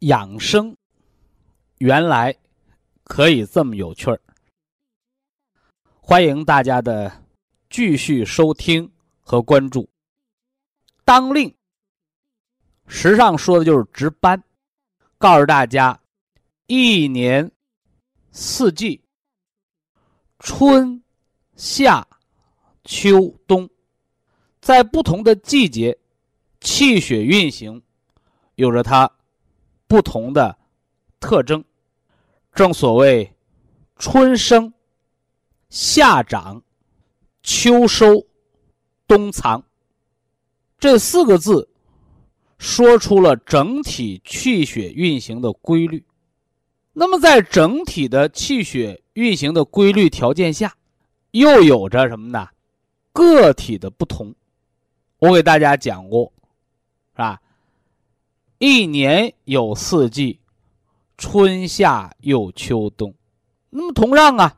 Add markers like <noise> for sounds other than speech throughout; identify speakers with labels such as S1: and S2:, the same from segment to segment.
S1: 养生原来可以这么有趣儿，欢迎大家的继续收听和关注。当令时尚说的就是值班，告诉大家，一年四季，春夏秋冬，在不同的季节，气血运行有着它。不同的特征，正所谓“春生、夏长、秋收、冬藏”这四个字，说出了整体气血运行的规律。那么，在整体的气血运行的规律条件下，又有着什么呢？个体的不同。我给大家讲过，是吧？一年有四季，春夏又秋冬。那么同样啊，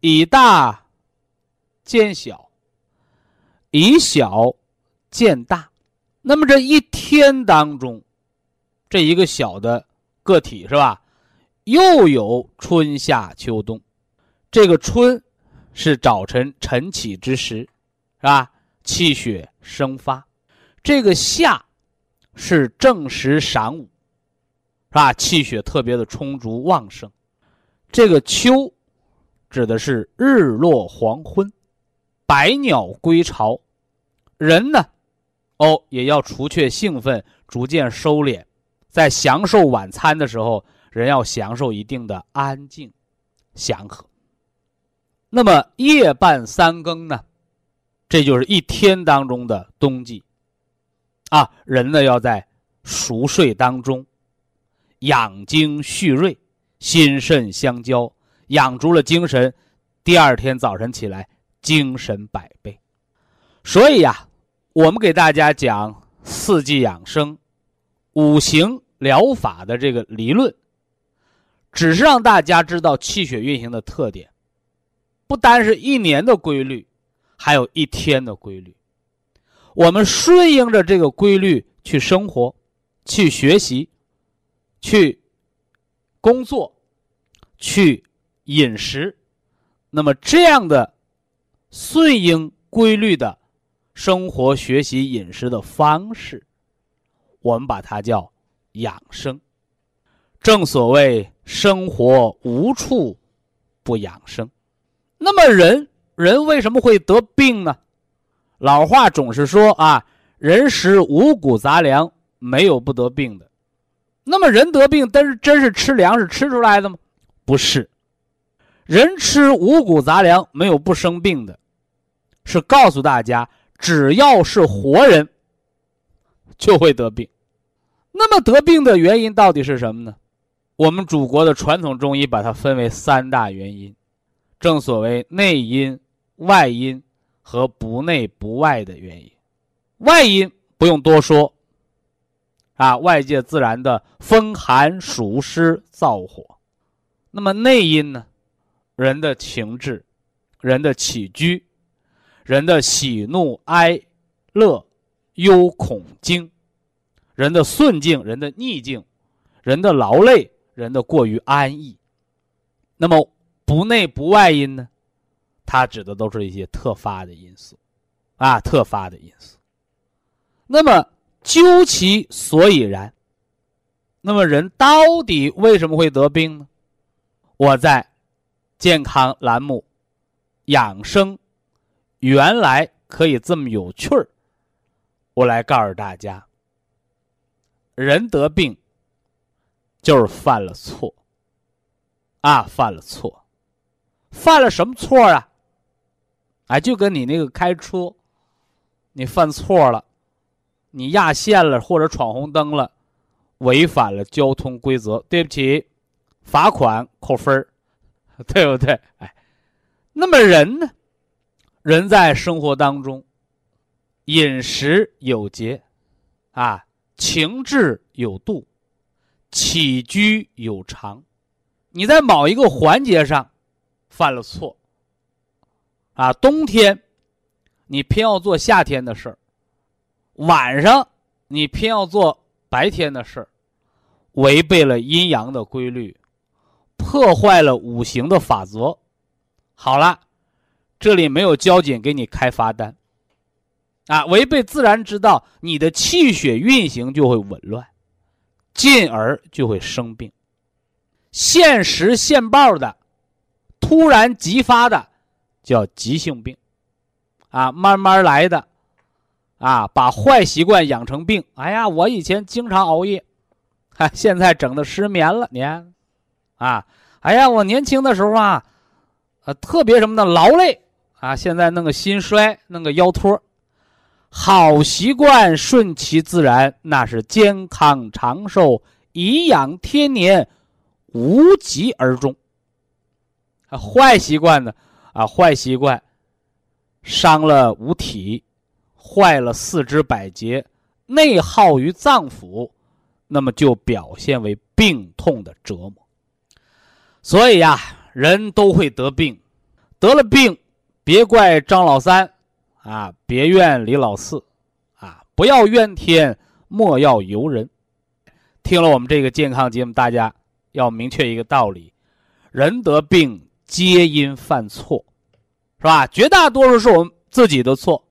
S1: 以大见小，以小见大。那么这一天当中，这一个小的个体是吧？又有春夏秋冬。这个春是早晨晨起之时，是吧？气血生发。这个夏。是正时晌午，是吧？气血特别的充足旺盛。这个秋，指的是日落黄昏，百鸟归巢，人呢，哦，也要除却兴奋，逐渐收敛，在享受晚餐的时候，人要享受一定的安静、祥和。那么夜半三更呢，这就是一天当中的冬季。啊，人呢要在熟睡当中养精蓄锐，心肾相交，养足了精神，第二天早晨起来精神百倍。所以呀，我们给大家讲四季养生、五行疗法的这个理论，只是让大家知道气血运行的特点，不单是一年的规律，还有一天的规律。我们顺应着这个规律去生活、去学习、去工作、去饮食，那么这样的顺应规律的生活、学习、饮食的方式，我们把它叫养生。正所谓生活无处不养生。那么人人为什么会得病呢？老话总是说啊，人食五谷杂粮，没有不得病的。那么人得病，但是真是吃粮食吃出来的吗？不是。人吃五谷杂粮，没有不生病的，是告诉大家，只要是活人，就会得病。那么得病的原因到底是什么呢？我们祖国的传统中医把它分为三大原因，正所谓内因、外因。和不内不外的原因，外因不用多说，啊，外界自然的风寒暑湿燥火，那么内因呢？人的情志，人的起居，人的喜怒哀乐忧恐惊，人的顺境，人的逆境，人的劳累，人的过于安逸，那么不内不外因呢？它指的都是一些特发的因素，啊，特发的因素。那么究其所以然，那么人到底为什么会得病呢？我在健康栏目养生，原来可以这么有趣儿。我来告诉大家，人得病就是犯了错啊，犯了错，犯了什么错啊？哎，就跟你那个开车，你犯错了，你压线了或者闯红灯了，违反了交通规则，对不起，罚款扣分，<laughs> 对不对？哎，那么人呢？人在生活当中，饮食有节，啊，情志有度，起居有常。你在某一个环节上犯了错。啊，冬天，你偏要做夏天的事儿；晚上，你偏要做白天的事儿，违背了阴阳的规律，破坏了五行的法则。好了，这里没有交警给你开罚单。啊，违背自然之道，你的气血运行就会紊乱，进而就会生病。现时现报的，突然急发的。叫急性病，啊，慢慢来的，啊，把坏习惯养成病。哎呀，我以前经常熬夜，哈，现在整的失眠了。你看，啊，哎呀，我年轻的时候啊，呃，特别什么的劳累，啊，现在弄个心衰，弄个腰托。好习惯顺其自然，那是健康长寿、颐养天年，无疾而终。坏习惯呢？啊，坏习惯伤了五体，坏了四肢百节，内耗于脏腑，那么就表现为病痛的折磨。所以呀，人都会得病，得了病，别怪张老三，啊，别怨李老四，啊，不要怨天，莫要尤人。听了我们这个健康节目，大家要明确一个道理：人得病，皆因犯错。是吧？绝大多数是我们自己的错，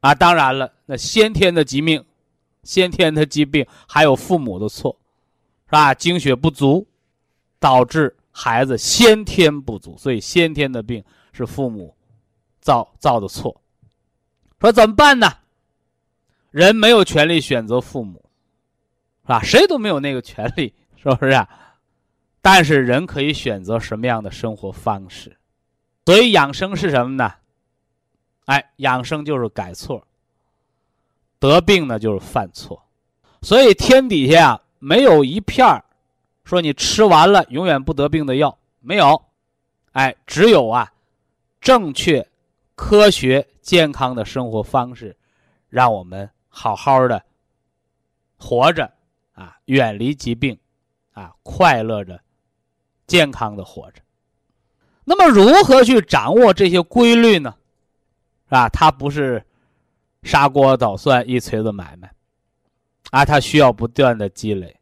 S1: 啊，当然了，那先天的疾病、先天的疾病还有父母的错，是吧？精血不足，导致孩子先天不足，所以先天的病是父母造造的错。说怎么办呢？人没有权利选择父母，是吧？谁都没有那个权利，是不是？但是人可以选择什么样的生活方式。所以养生是什么呢？哎，养生就是改错。得病呢就是犯错，所以天底下啊没有一片儿说你吃完了永远不得病的药，没有。哎，只有啊正确、科学、健康的生活方式，让我们好好的活着啊，远离疾病啊，快乐着、健康的活着。那么，如何去掌握这些规律呢？是吧？它不是砂锅捣蒜一锤子买卖，啊，它需要不断的积累，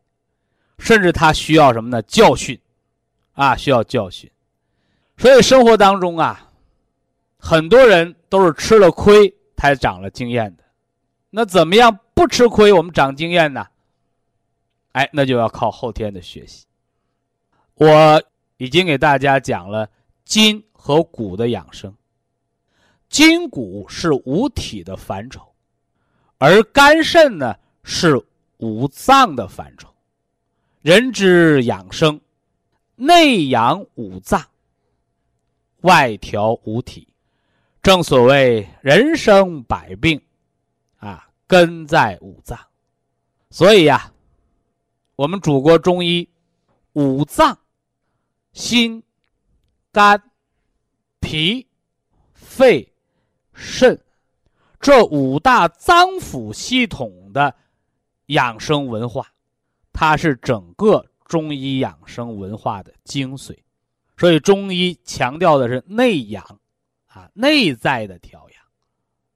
S1: 甚至它需要什么呢？教训，啊，需要教训。所以生活当中啊，很多人都是吃了亏才长了经验的。那怎么样不吃亏，我们长经验呢？哎，那就要靠后天的学习。我已经给大家讲了。筋和骨的养生，筋骨是五体的范畴，而肝肾呢是五脏的范畴。人之养生，内养五脏，外调五体。正所谓人生百病，啊，根在五脏。所以呀，我们祖国中医，五脏，心。肝、脾、肺、肾这五大脏腑系统的养生文化，它是整个中医养生文化的精髓。所以中医强调的是内养，啊，内在的调养，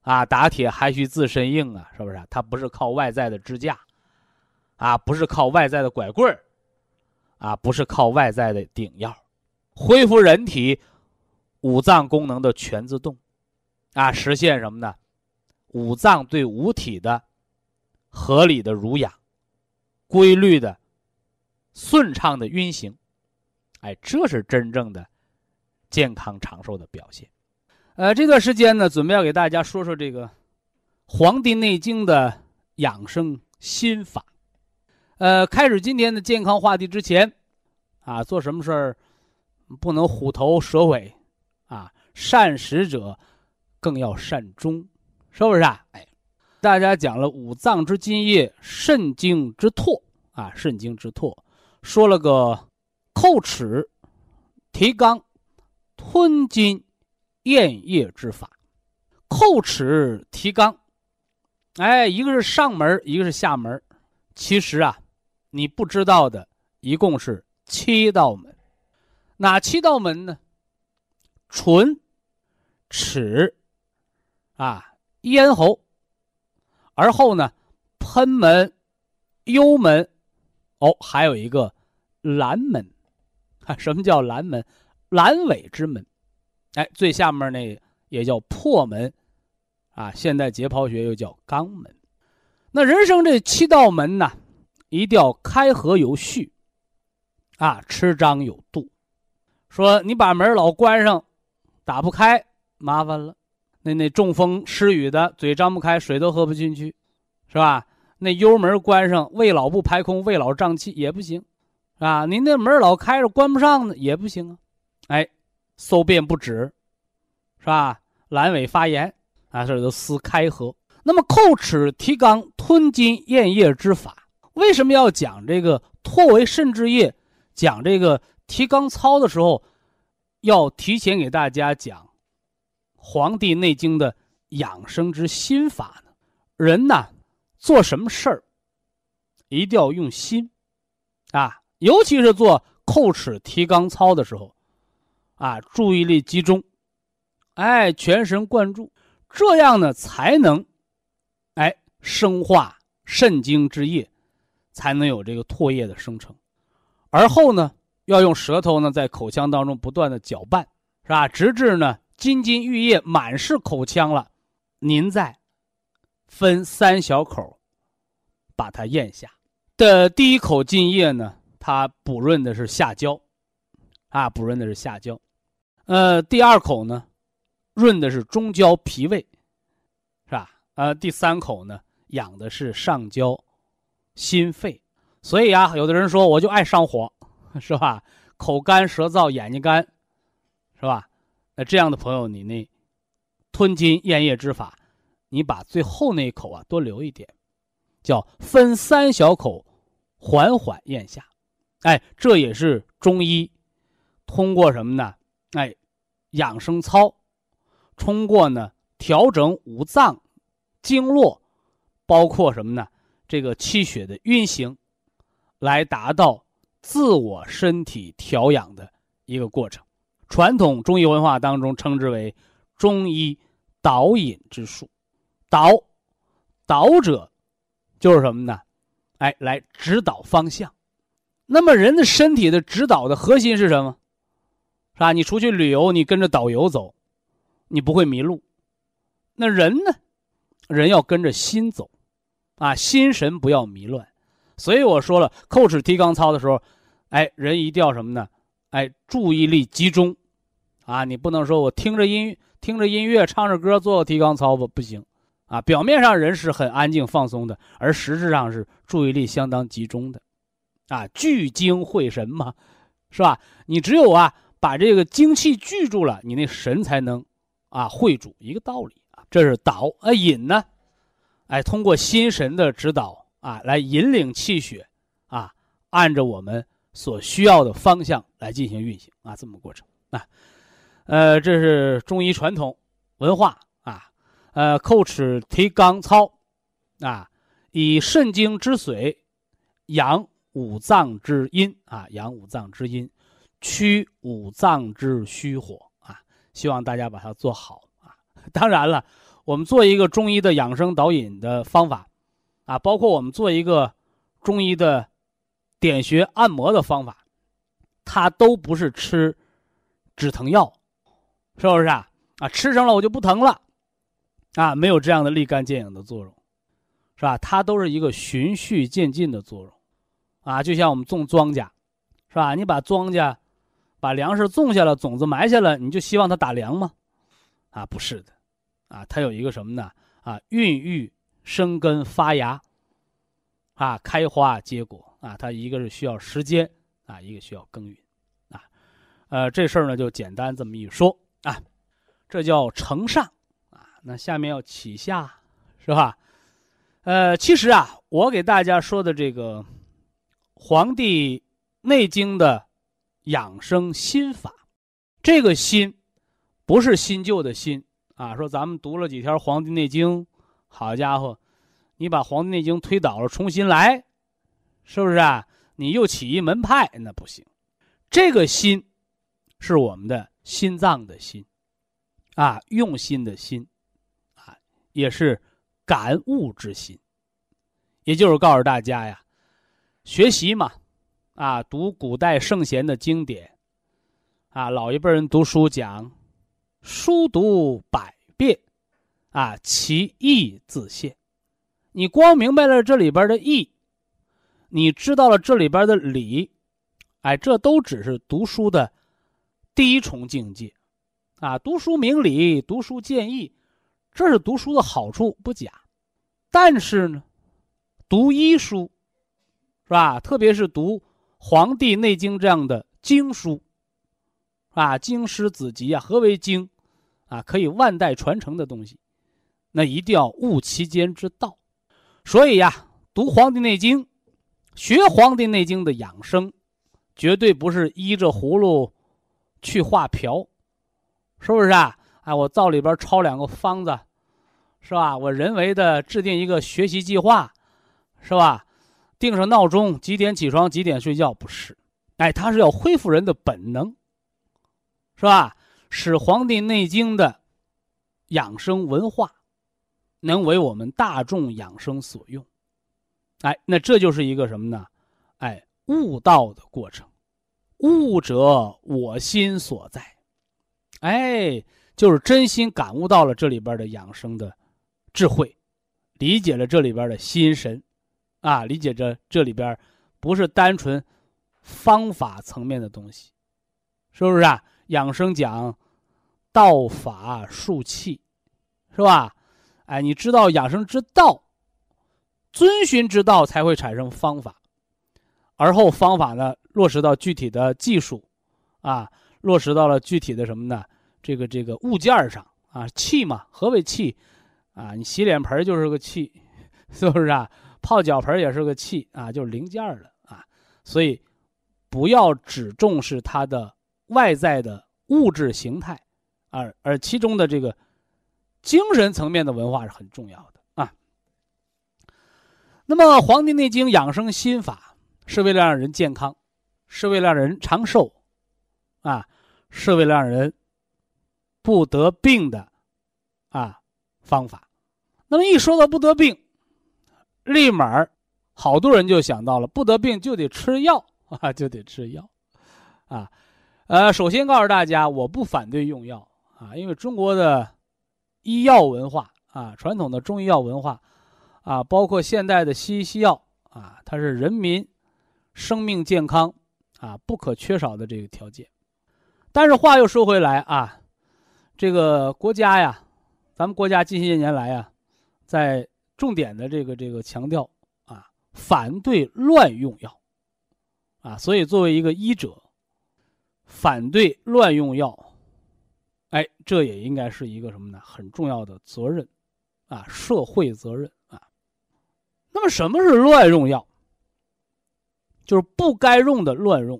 S1: 啊，打铁还需自身硬啊，是不是？它不是靠外在的支架，啊，不是靠外在的拐棍儿，啊，不是靠外在的顶药。恢复人体五脏功能的全自动，啊，实现什么呢？五脏对五体的合理的濡养、规律的顺畅的运行，哎，这是真正的健康长寿的表现。呃，这段时间呢，准备要给大家说说这个《黄帝内经》的养生心法。呃，开始今天的健康话题之前，啊，做什么事儿不能虎头蛇尾，啊，善始者更要善终，是不是啊？哎，大家讲了五脏之津液，肾经之唾啊，肾经之唾，说了个叩齿、提肛、吞津、咽液之法。叩齿、提肛，哎，一个是上门，一个是下门。其实啊。你不知道的，一共是七道门，哪七道门呢？唇、齿，啊，咽喉，而后呢，喷门、幽门，哦，还有一个阑门，啊，什么叫阑门？阑尾之门，哎，最下面那也叫破门，啊，现代解剖学又叫肛门。那人生这七道门呢？一定要开合有序，啊，吃张有度。说你把门老关上，打不开，麻烦了。那那中风失语的，嘴张不开，水都喝不进去，是吧？那幽门关上，胃老不排空，胃老胀气也不行，啊，您那门老开着，关不上呢，也不行啊。哎，搜便不止，是吧？阑尾发炎，啊，这都撕开合。那么叩齿提肛吞津咽液之法。为什么要讲这个唾为肾之液？讲这个提肛操的时候，要提前给大家讲《黄帝内经》的养生之心法呢？人呐，做什么事儿，一定要用心啊！尤其是做叩齿提肛操的时候，啊，注意力集中，哎，全神贯注，这样呢，才能哎生化肾经之液。才能有这个唾液的生成，而后呢，要用舌头呢在口腔当中不断的搅拌，是吧？直至呢津津玉液满是口腔了，您再分三小口把它咽下。的第一口津液呢，它补润的是下焦，啊，补润的是下焦。呃，第二口呢，润的是中焦脾胃，是吧？呃，第三口呢，养的是上焦。心肺，所以啊，有的人说我就爱上火，是吧？口干舌燥，眼睛干，是吧？那这样的朋友，你那吞津咽液之法，你把最后那一口啊多留一点，叫分三小口，缓缓咽下。哎，这也是中医通过什么呢？哎，养生操，通过呢调整五脏经络，包括什么呢？这个气血的运行，来达到自我身体调养的一个过程。传统中医文化当中称之为中医导引之术。导，导者就是什么呢？哎，来指导方向。那么人的身体的指导的核心是什么？是吧？你出去旅游，你跟着导游走，你不会迷路。那人呢？人要跟着心走。啊，心神不要迷乱，所以我说了，叩齿提肛操的时候，哎，人一定要什么呢？哎，注意力集中，啊，你不能说我听着音听着音乐，唱着歌做个提肛操不不行，啊，表面上人是很安静放松的，而实质上是注意力相当集中的，啊，聚精会神嘛，是吧？你只有啊把这个精气聚住了，你那神才能啊会主，一个道理啊。这是导，啊引呢？哎，通过心神的指导啊，来引领气血，啊，按着我们所需要的方向来进行运行啊，这么过程啊，呃，这是中医传统文化啊，呃，叩齿提肛操啊，以肾经之水养五脏之阴啊，养五脏之阴，驱五脏之虚火啊，希望大家把它做好啊，<laughs> 当然了。我们做一个中医的养生导引的方法，啊，包括我们做一个中医的点穴按摩的方法，它都不是吃止疼药，是不是啊？啊，吃上了我就不疼了，啊，没有这样的立竿见影的作用，是吧？它都是一个循序渐进的作用，啊，就像我们种庄稼，是吧？你把庄稼，把粮食种下了，种子埋下了，你就希望它打粮吗？啊，不是的，啊，它有一个什么呢？啊，孕育、生根、发芽，啊，开花结果，啊，它一个是需要时间，啊，一个需要耕耘，啊，呃，这事儿呢就简单这么一说啊，这叫承上，啊，那下面要启下，是吧？呃，其实啊，我给大家说的这个《黄帝内经》的养生心法，这个心不是新旧的心啊。说咱们读了几条《黄帝内经》，好家伙，你把《黄帝内经》推倒了，重新来，是不是啊？你又起一门派，那不行。这个心是我们的心脏的心啊，用心的心啊，也是。感悟之心，也就是告诉大家呀，学习嘛，啊，读古代圣贤的经典，啊，老一辈人读书讲，书读百遍，啊，其义自现。你光明白了这里边的义，你知道了这里边的理，哎，这都只是读书的第一重境界，啊，读书明理，读书见义。这是读书的好处不假，但是呢，读医书，是吧？特别是读《黄帝内经》这样的经书，啊，经师子集啊。何为经？啊，可以万代传承的东西，那一定要悟其间之道。所以呀，读《黄帝内经》，学《黄帝内经》的养生，绝对不是依着葫芦去画瓢，是不是啊？哎，我灶里边抄两个方子，是吧？我人为的制定一个学习计划，是吧？定上闹钟，几点起床，几点睡觉？不是，哎，他是要恢复人的本能，是吧？使《黄帝内经》的养生文化能为我们大众养生所用，哎，那这就是一个什么呢？哎，悟道的过程，悟者我心所在，哎。就是真心感悟到了这里边的养生的智慧，理解了这里边的心神，啊，理解着这里边不是单纯方法层面的东西，是不是啊？养生讲道法术器，是吧？哎，你知道养生之道，遵循之道才会产生方法，而后方法呢落实到具体的技术，啊，落实到了具体的什么呢？这个这个物件上啊，气嘛，何为气？啊，你洗脸盆就是个气，<laughs> 是不是啊？泡脚盆也是个气啊，就是零件了啊。所以，不要只重视它的外在的物质形态，而而其中的这个精神层面的文化是很重要的啊。那么，《黄帝内经》养生心法是为了让人健康，是为了让人长寿，啊，是为了让人。不得病的，啊，方法。那么一说到不得病，立马好多人就想到了不得病就得吃药啊，就得吃药，啊，呃，首先告诉大家，我不反对用药啊，因为中国的医药文化啊，传统的中医药文化啊，包括现代的西医西药啊，它是人民生命健康啊不可缺少的这个条件。但是话又说回来啊。这个国家呀，咱们国家近些年来呀，在重点的这个这个强调啊，反对乱用药，啊，所以作为一个医者，反对乱用药，哎，这也应该是一个什么呢？很重要的责任，啊，社会责任啊。那么什么是乱用药？就是不该用的乱用，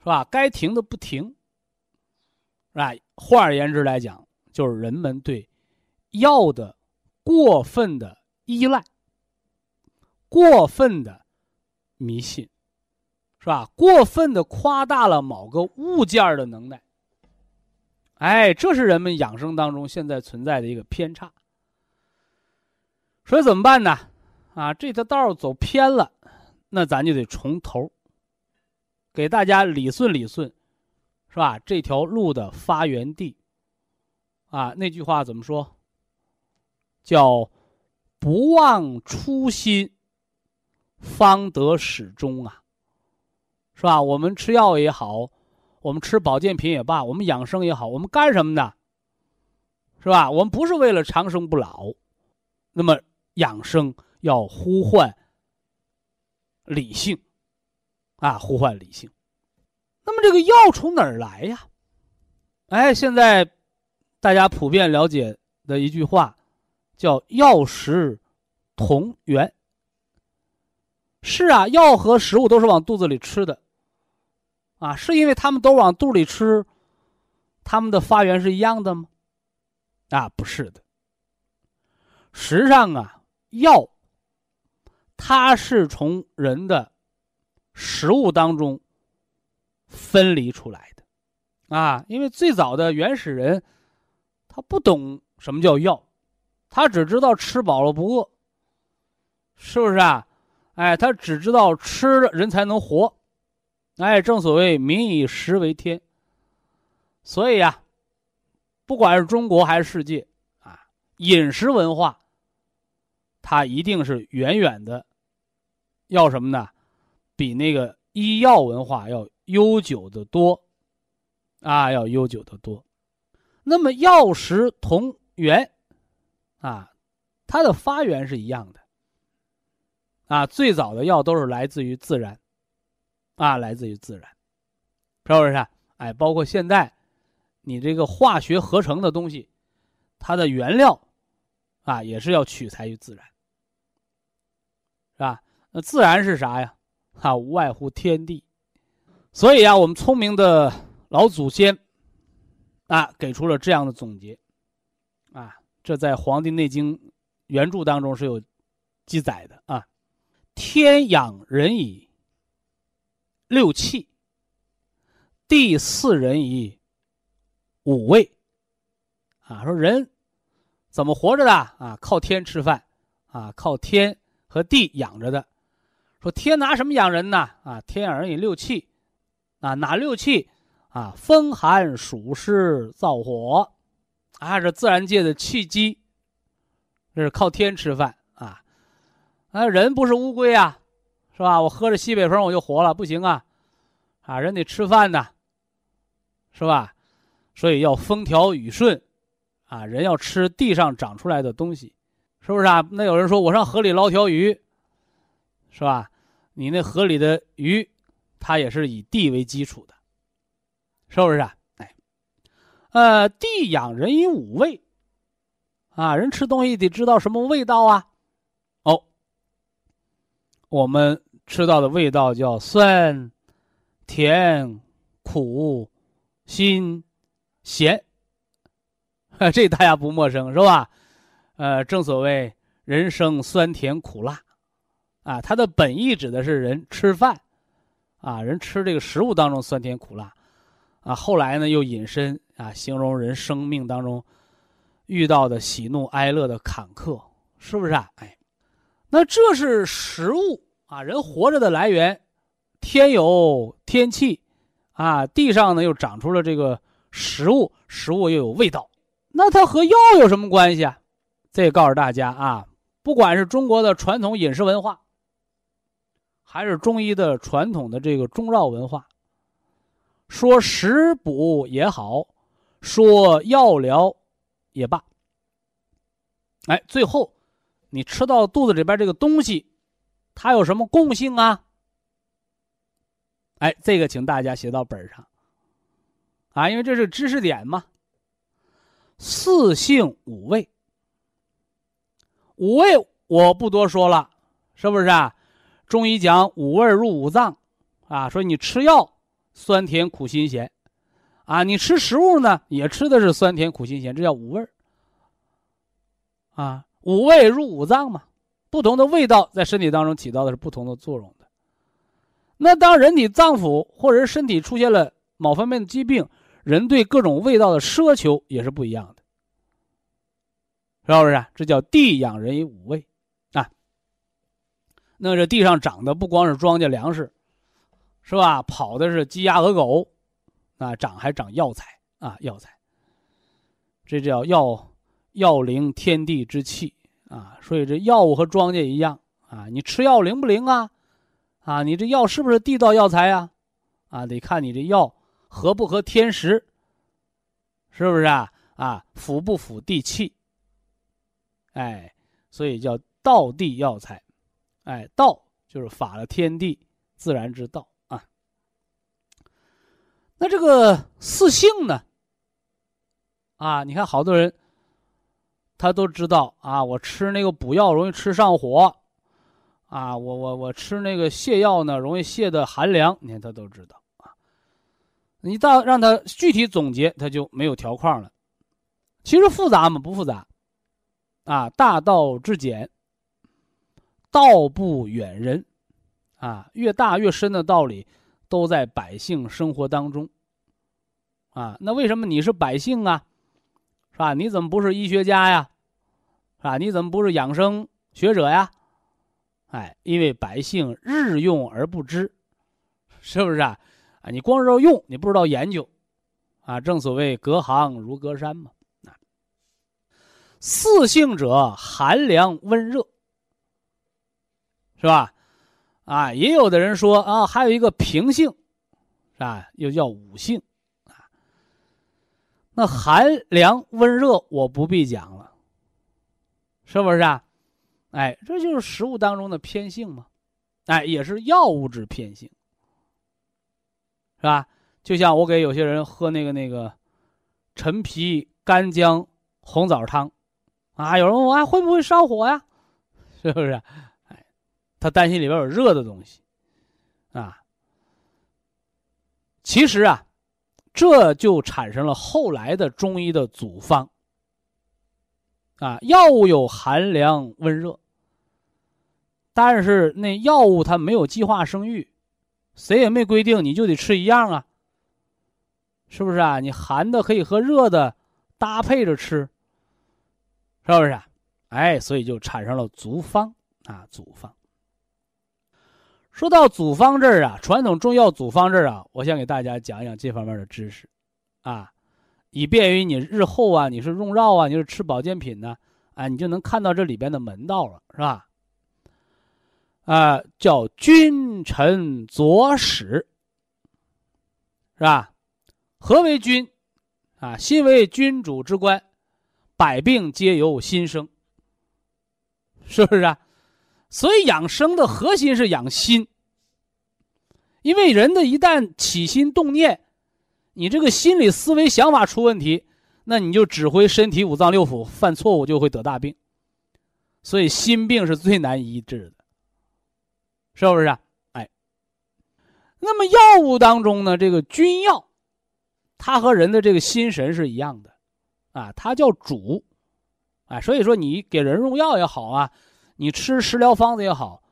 S1: 是吧？该停的不停。哎，换而言之来讲，就是人们对药的过分的依赖、过分的迷信，是吧？过分的夸大了某个物件的能耐。哎，这是人们养生当中现在存在的一个偏差。所以怎么办呢？啊，这条道走偏了，那咱就得从头给大家理顺理顺。是吧？这条路的发源地，啊，那句话怎么说？叫“不忘初心，方得始终啊，是吧？我们吃药也好，我们吃保健品也罢，我们养生也好，我们干什么的？是吧？我们不是为了长生不老，那么养生要呼唤理性啊，呼唤理性。那么这个药从哪儿来呀？哎，现在大家普遍了解的一句话叫“药食同源”。是啊，药和食物都是往肚子里吃的，啊，是因为他们都往肚里吃，他们的发源是一样的吗？啊，不是的。实际上啊，药它是从人的食物当中分离出来的，啊，因为最早的原始人他不懂什么叫药，他只知道吃饱了不饿，是不是啊？哎，他只知道吃了人才能活，哎，正所谓民以食为天。所以呀，不管是中国还是世界，啊，饮食文化，它一定是远远的，要什么呢？比那个医药文化要悠久的多，啊，要悠久的多。那么药食同源，啊，它的发源是一样的。啊，最早的药都是来自于自然，啊，来自于自然，是不是？哎，包括现在，你这个化学合成的东西，它的原料，啊，也是要取材于自然，是吧？那自然是啥呀？啊，无外乎天地。所以啊，我们聪明的老祖先，啊，给出了这样的总结，啊，这在《黄帝内经》原著当中是有记载的啊。天养人矣六气，地四人以五味。啊，说人怎么活着的啊？靠天吃饭，啊，靠天和地养着的。说天拿什么养人呢？啊，天养人以六气，啊，哪六气？啊，风寒暑湿燥火，啊，这自然界的气机，这是靠天吃饭啊。啊，人不是乌龟啊，是吧？我喝着西北风我就活了，不行啊！啊，人得吃饭呢，是吧？所以要风调雨顺，啊，人要吃地上长出来的东西，是不是啊？那有人说我上河里捞条鱼，是吧？你那河里的鱼，它也是以地为基础的，是不是啊？哎，呃，地养人以五味，啊，人吃东西得知道什么味道啊？哦我们吃到的味道叫酸、甜、苦、辛、咸，<laughs> 这大家不陌生是吧？呃，正所谓人生酸甜苦辣，啊，它的本意指的是人吃饭，啊，人吃这个食物当中酸甜苦辣，啊，后来呢又引申啊，形容人生命当中遇到的喜怒哀乐的坎坷，是不是啊？哎。那这是食物啊，人活着的来源，天有天气，啊，地上呢又长出了这个食物，食物又有味道，那它和药有什么关系啊？这也告诉大家啊，不管是中国的传统饮食文化，还是中医的传统的这个中药文化，说食补也好，说药疗也罢，哎，最后。你吃到肚子里边这个东西，它有什么共性啊？哎，这个请大家写到本上，啊，因为这是知识点嘛。四性五味，五味我不多说了，是不是啊？中医讲五味入五脏，啊，说你吃药酸甜苦辛咸，啊，你吃食物呢也吃的是酸甜苦辛咸，这叫五味啊。五味入五脏嘛，不同的味道在身体当中起到的是不同的作用的。那当人体脏腑或者身体出现了某方面的疾病，人对各种味道的奢求也是不一样的，是不是？这叫地养人以五味啊。那这地上长的不光是庄稼粮食，是吧？跑的是鸡鸭鹅狗，啊，长还长药材啊，药材。这叫药，药灵天地之气。啊，所以这药物和庄稼一样啊，你吃药灵不灵啊？啊，你这药是不是地道药材呀？啊，得看你这药合不合天时，是不是啊？啊，符不符地气？哎，所以叫道地药材。哎，道就是法了天地自然之道啊。那这个四性呢？啊，你看好多人，他都知道啊，我吃那个补药容易吃上火。啊，我我我吃那个泻药呢，容易泻的寒凉。你看他都知道啊。你到让他具体总结，他就没有条框了。其实复杂吗？不复杂。啊，大道至简，道不远人。啊，越大越深的道理，都在百姓生活当中。啊，那为什么你是百姓啊？是吧？你怎么不是医学家呀？是吧？你怎么不是养生学者呀？哎，因为百姓日用而不知，是不是啊？啊，你光知道用，你不知道研究，啊，正所谓隔行如隔山嘛。啊，四性者，寒凉温热，是吧？啊，也有的人说啊，还有一个平性，是吧？又叫五性，那寒凉温热我不必讲了，是不是啊？哎，这就是食物当中的偏性嘛，哎，也是药物之偏性，是吧？就像我给有些人喝那个那个陈皮干姜红枣汤，啊，有人问我，哎，会不会上火呀？<laughs> 是不是？哎，他担心里边有热的东西，啊，其实啊，这就产生了后来的中医的组方。啊，药物有寒凉温热，但是那药物它没有计划生育，谁也没规定你就得吃一样啊，是不是啊？你寒的可以和热的搭配着吃，是不是？啊哎，所以就产生了组方啊，组方。说到组方这儿啊，传统中药组方这儿啊，我想给大家讲一讲这方面的知识，啊。以便于你日后啊，你是用药啊，你是吃保健品呢，啊，你就能看到这里边的门道了，是吧？啊，叫君臣佐使，是吧？何为君？啊，心为君主之官，百病皆由心生，是不是啊？所以养生的核心是养心，因为人的一旦起心动念。你这个心理思维想法出问题，那你就指挥身体五脏六腑犯错误，就会得大病。所以心病是最难医治的，是不是？啊？哎，那么药物当中呢，这个君药，它和人的这个心神是一样的，啊，它叫主，哎，所以说你给人用药也好啊，你吃食疗方子也好，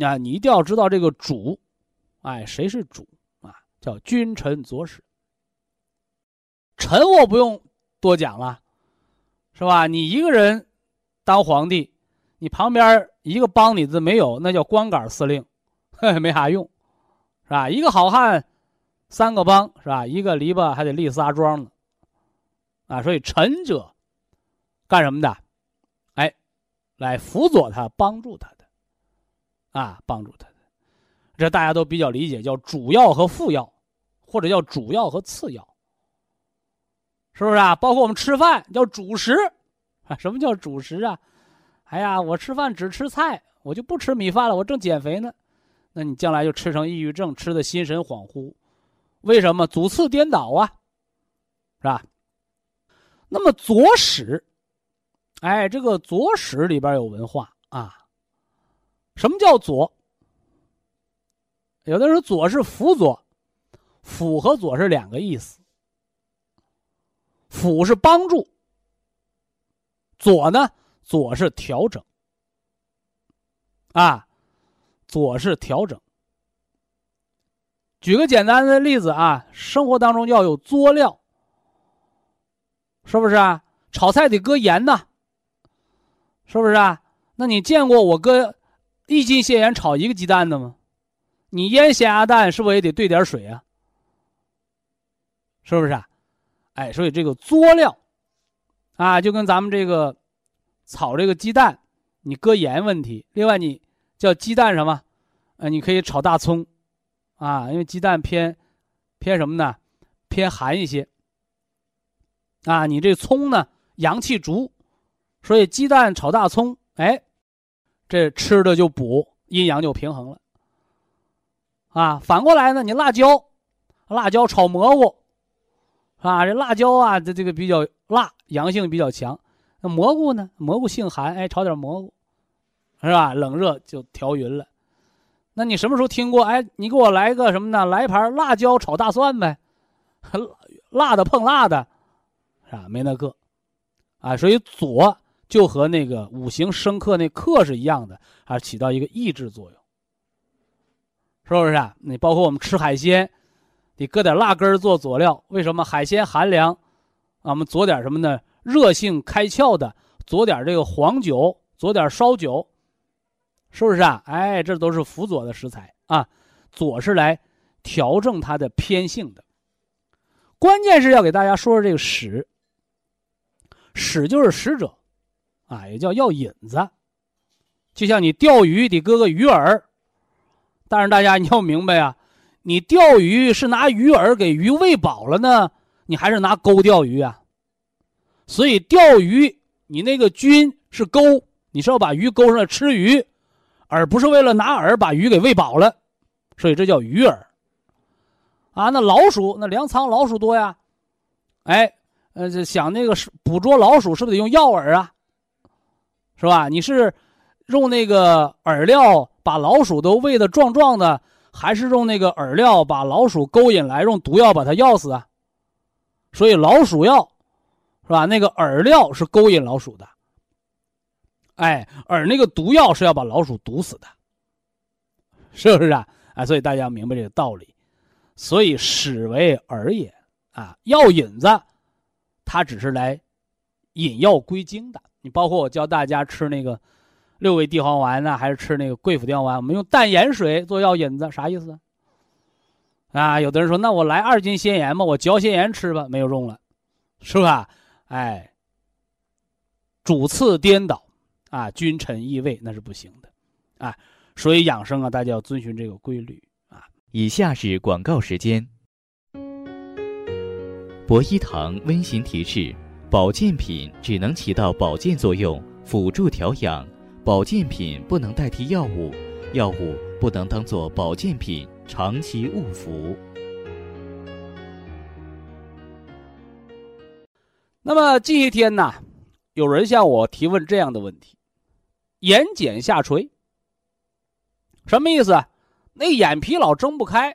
S1: 啊，你一定要知道这个主，哎，谁是主啊？叫君臣佐使。臣我不用多讲了，是吧？你一个人当皇帝，你旁边一个帮你的没有，那叫光杆司令，没啥用，是吧？一个好汉三个帮，是吧？一个篱笆还得立仨桩呢，啊！所以臣者干什么的？来辅佐他，帮助他的，啊，帮助他的。这大家都比较理解，叫主要和副要，或者叫主要和次要。是不是啊？包括我们吃饭叫主食，啊，什么叫主食啊？哎呀，我吃饭只吃菜，我就不吃米饭了，我正减肥呢。那你将来就吃成抑郁症，吃的心神恍惚。为什么？主次颠倒啊，是吧？那么左使，哎，这个左使里边有文化啊。什么叫左？有的人说左是辅佐，辅和左是两个意思。辅是帮助，左呢？左是调整，啊，左是调整。举个简单的例子啊，生活当中要有佐料，是不是啊？炒菜得搁盐呐，是不是啊？那你见过我搁一斤咸盐炒一个鸡蛋的吗？你腌咸鸭蛋是不是也得兑点水啊？是不是啊？哎，所以这个佐料，啊，就跟咱们这个炒这个鸡蛋，你搁盐问题。另外，你叫鸡蛋什么？呃，你可以炒大葱，啊，因为鸡蛋偏偏什么呢？偏寒一些。啊，你这葱呢，阳气足，所以鸡蛋炒大葱，哎，这吃的就补，阴阳就平衡了。啊，反过来呢，你辣椒，辣椒炒蘑菇，啊，这辣椒啊，这这个比较辣，阳性比较强。那蘑菇呢？蘑菇性寒，哎，炒点蘑菇，是吧？冷热就调匀了。那你什么时候听过？哎，你给我来个什么呢？来盘辣椒炒大蒜呗，<laughs> 辣的碰辣的。啊，没那个，啊，所以左就和那个五行生克那克是一样的，啊，起到一个抑制作用，是不是啊？你包括我们吃海鲜，你搁点辣根做佐料，为什么海鲜寒凉？啊，我们佐点什么呢？热性开窍的，佐点这个黄酒，佐点烧酒，是不是啊？哎，这都是辅佐的食材啊，佐是来调整它的偏性的，关键是要给大家说说这个使。使就是使者，啊，也叫要引子，就像你钓鱼得搁个鱼饵，但是大家你要明白啊，你钓鱼是拿鱼饵给鱼喂饱了呢，你还是拿钩钓鱼啊？所以钓鱼你那个军是钩，你是要把鱼钩上来吃鱼，而不是为了拿饵把鱼给喂饱了，所以这叫鱼饵。啊，那老鼠那粮仓老鼠多呀，哎。呃，想那个是捕捉老鼠，是不是得用药饵啊？是吧？你是用那个饵料把老鼠都喂得壮壮的，还是用那个饵料把老鼠勾引来，用毒药把它药死啊？所以老鼠药是吧？那个饵料是勾引老鼠的，哎，而那个毒药是要把老鼠毒死的，是不是啊？哎，所以大家明白这个道理。所以始为饵也啊，药引子。它只是来引药归经的。包括我教大家吃那个六味地黄丸呢，还是吃那个桂附地黄丸？我们用淡盐水做药引子，啥意思？啊，有的人说，那我来二斤鲜盐吧，我嚼鲜盐吃吧，没有用了，是吧？哎，主次颠倒啊，君臣异位那是不行的啊。所以养生啊，大家要遵循这个规律啊。
S2: 以下是广告时间。博一堂温馨提示：保健品只能起到保健作用，辅助调养；保健品不能代替药物，药物不能当做保健品长期误服。
S1: 那么这些天呢，有人向我提问这样的问题：眼睑下垂，什么意思？那眼皮老睁不开，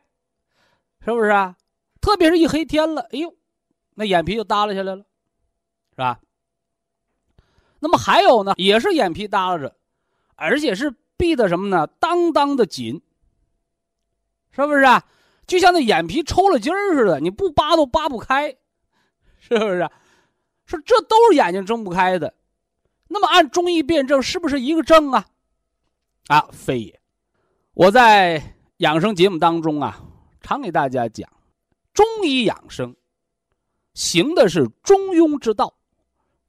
S1: 是不是啊？特别是一黑天了，哎呦！那眼皮就耷拉下来了，是吧？那么还有呢，也是眼皮耷拉着，而且是闭的什么呢？当当的紧，是不是啊？就像那眼皮抽了筋儿似的，你不扒都扒不开，是不是？说这都是眼睛睁不开的。那么按中医辨证，是不是一个症啊？啊，非也。我在养生节目当中啊，常给大家讲中医养生。行的是中庸之道，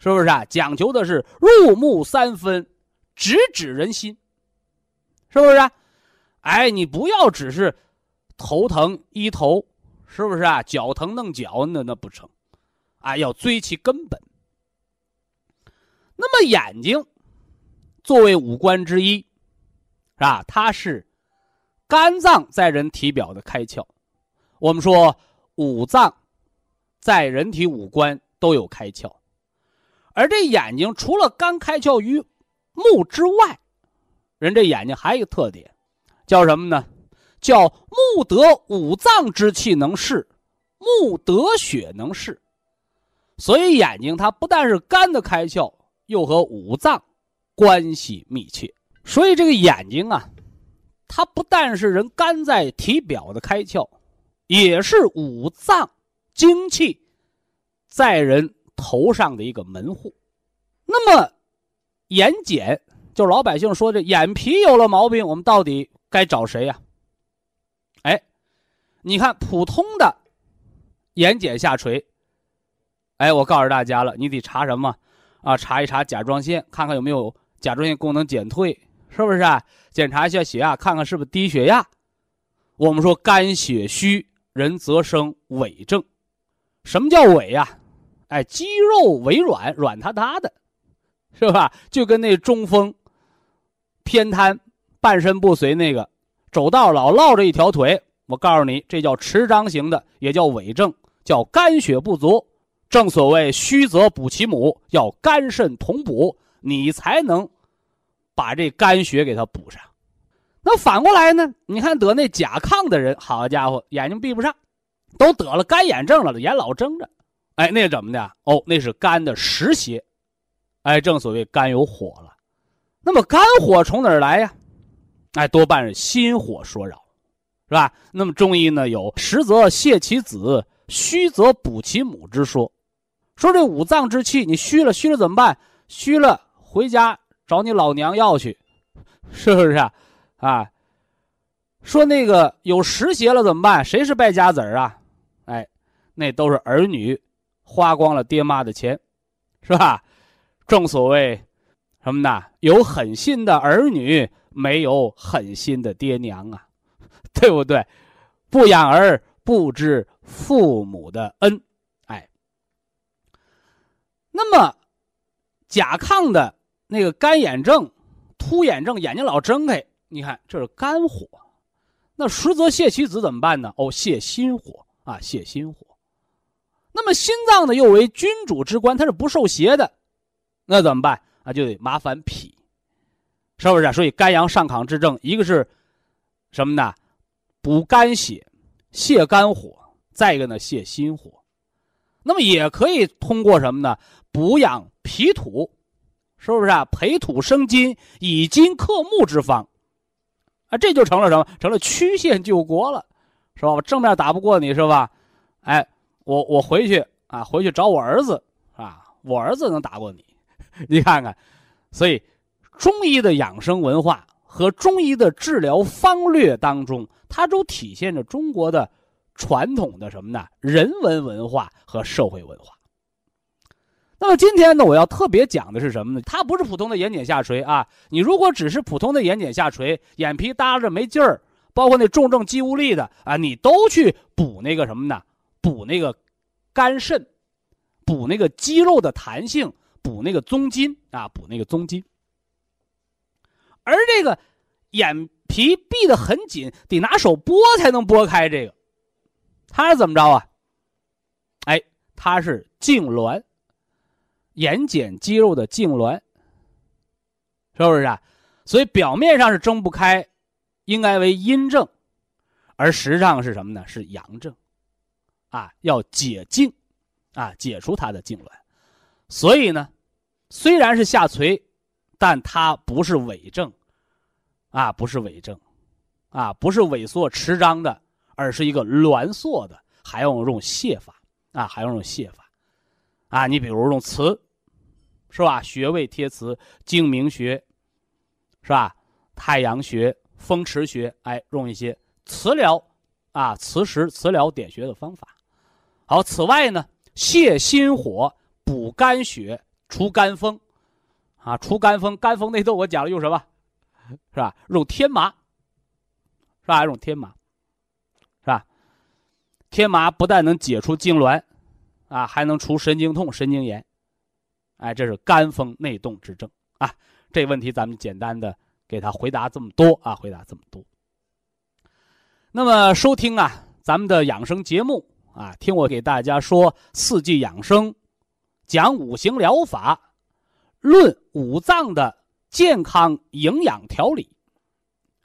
S1: 是不是啊？讲求的是入木三分，直指人心，是不是？啊哎，你不要只是头疼医头，是不是啊？脚疼弄脚，那那不成，啊，要追其根本。那么眼睛作为五官之一，是吧？它是肝脏在人体表的开窍。我们说五脏。在人体五官都有开窍，而这眼睛除了肝开窍于目之外，人这眼睛还有一个特点，叫什么呢？叫目得五脏之气能视，目得血能视。所以眼睛它不但是肝的开窍，又和五脏关系密切。所以这个眼睛啊，它不但是人肝在体表的开窍，也是五脏。精气在人头上的一个门户，那么眼睑就老百姓说这眼皮有了毛病，我们到底该找谁呀？哎，你看普通的眼睑下垂，哎，我告诉大家了，你得查什么啊？查一查甲状腺，看看有没有甲状腺功能减退，是不是啊？检查一下血压，看看是不是低血压。我们说肝血虚，人则生痿症。什么叫痿呀？哎，肌肉微软，软塌塌的，是吧？就跟那中风、偏瘫、半身不遂那个，走道老落着一条腿。我告诉你，这叫持张型的，也叫伪症，叫肝血不足。正所谓虚则补其母，要肝肾同补，你才能把这肝血给它补上。那反过来呢？你看得那甲亢的人，好家伙，眼睛闭不上，都得了干眼症了，眼老睁着。哎，那怎么的？哦，那是肝的实邪。哎，正所谓肝有火了。那么肝火从哪儿来呀？哎，多半是心火所扰，是吧？那么中医呢有实则泻其子，虚则补其母之说。说这五脏之气你虚了，虚了怎么办？虚了回家找你老娘要去，是不是啊？啊，说那个有实邪了怎么办？谁是败家子儿啊？哎，那都是儿女花光了爹妈的钱，是吧？正所谓什么呢？有狠心的儿女，没有狠心的爹娘啊，<laughs> 对不对？不养儿不知父母的恩，哎。那么，甲亢的那个干眼症、突眼症，眼睛老睁开。你看，这是肝火，那实则泻其子怎么办呢？哦，泻心火啊，泻心火。那么心脏呢，又为君主之官，它是不受邪的，那怎么办啊？就得麻烦脾，是不是？所以肝阳上亢之症，一个是什么呢？补肝血，泻肝火；再一个呢，泻心火。那么也可以通过什么呢？补养脾土，是不是啊？培土生金，以金克木之方。啊，这就成了什么？成了曲线救国了，是吧？我正面打不过你，是吧？哎，我我回去啊，回去找我儿子啊，我儿子能打过你，<laughs> 你看看。所以，中医的养生文化和中医的治疗方略当中，它都体现着中国的传统的什么呢？人文文化和社会文化。那么今天呢，我要特别讲的是什么呢？它不是普通的眼睑下垂啊！你如果只是普通的眼睑下垂，眼皮耷着没劲儿，包括那重症肌无力的啊，你都去补那个什么呢？补那个肝肾，补那个肌肉的弹性，补那个宗筋啊，补那个宗筋。而这个眼皮闭得很紧，得拿手拨才能拨开这个，它是怎么着啊？哎，它是痉挛。眼睑肌肉的痉挛，是不是啊？所以表面上是睁不开，应该为阴症，而实际上是什么呢？是阳症，啊，要解痉，啊，解除它的痉挛。所以呢，虽然是下垂，但它不是痿症，啊，不是痿症，啊，不是萎缩迟张的，而是一个挛缩的，还要用泻法，啊，还要用泻法，啊，你比如用磁。是吧？穴位贴磁，睛明穴，是吧？太阳穴、风池穴，哎，用一些磁疗，啊，磁石、磁疗点穴的方法。好，此外呢，泻心火、补肝血、除肝风，啊，除肝风。肝风内动我讲了，用什么？是吧？用天麻，是吧？用天麻，是吧？天麻不但能解除痉挛，啊，还能除神经痛、神经炎。哎，这是肝风内动之症啊！这问题咱们简单的给他回答这么多啊，回答这么多。那么收听啊，咱们的养生节目啊，听我给大家说四季养生，讲五行疗法，论五脏的健康营养调理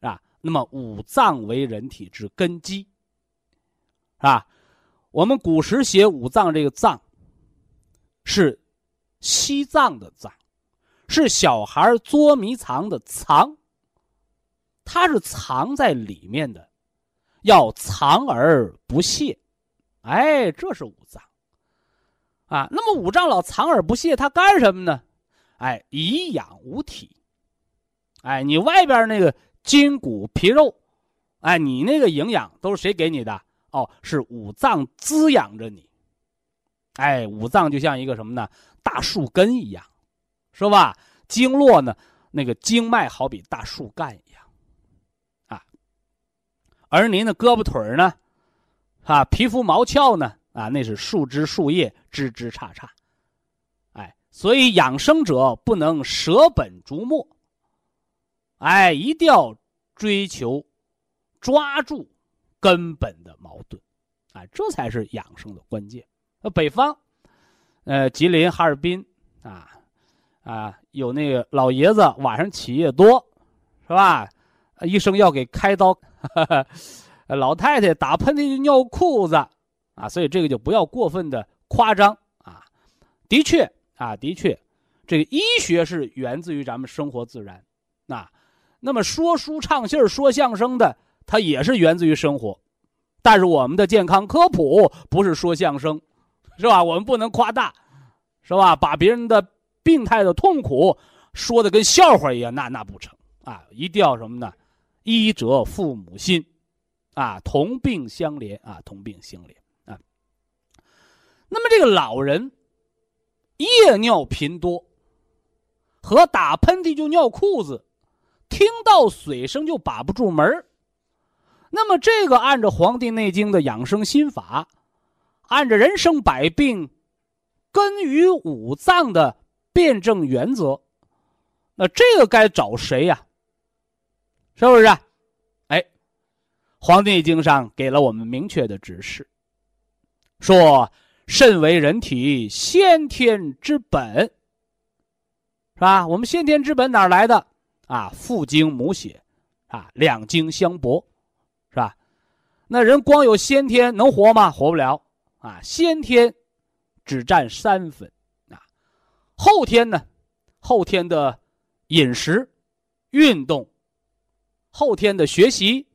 S1: 啊。那么五脏为人体之根基啊，我们古时写五脏这个脏是。西藏的藏，是小孩捉迷藏的藏。它是藏在里面的，要藏而不泄。哎，这是五脏啊。那么五脏老藏而不泄，它干什么呢？哎，以养五体。哎，你外边那个筋骨皮肉，哎，你那个营养都是谁给你的？哦，是五脏滋养着你。哎，五脏就像一个什么呢？大树根一样，是吧？经络呢，那个经脉好比大树干一样，啊，而您的胳膊腿呢，啊，皮肤毛窍呢，啊，那是树枝树叶枝枝杈杈，哎，所以养生者不能舍本逐末，哎，一定要追求抓住根本的矛盾，啊，这才是养生的关键。那北方，呃，吉林、哈尔滨，啊。啊，有那个老爷子晚上起夜多，是吧？医生要给开刀，<laughs> 老太太打喷嚏就尿裤子，啊，所以这个就不要过分的夸张啊。的确啊，的确，这个医学是源自于咱们生活自然，啊，那么说书唱戏说相声的，它也是源自于生活，但是我们的健康科普不是说相声，是吧？我们不能夸大，是吧？把别人的。病态的痛苦说的跟笑话一样，那那不成啊！一定要什么呢？医者父母心，啊，同病相怜啊，同病相怜啊。那么这个老人夜尿频多，和打喷嚏就尿裤子，听到水声就把不住门那么这个按照《黄帝内经》的养生心法，按照人生百病根于五脏的。辩证原则，那这个该找谁呀？是不是？《黄帝内经》上给了我们明确的指示，说肾为人体先天之本，是吧？我们先天之本哪来的？啊，父精母血，啊，两精相搏，是吧？那人光有先天能活吗？活不了啊！先天只占三分啊。后天呢？后天的饮食、运动，后天的学习，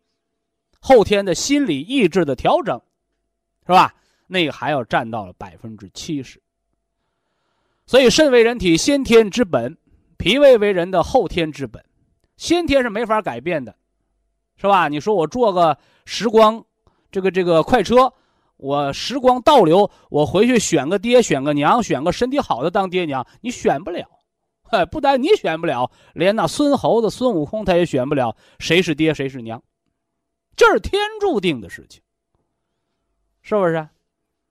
S1: 后天的心理意志的调整，是吧？那个还要占到了百分之七十。所以，肾为人体先天之本，脾胃为人的后天之本。先天是没法改变的，是吧？你说我坐个时光，这个这个快车。我时光倒流，我回去选个爹，选个娘，选个身体好的当爹娘，你选不了，哎，<laughs> 不但你选不了，连那孙猴子、孙悟空他也选不了，谁是爹，谁是娘，这是天注定的事情，是不是？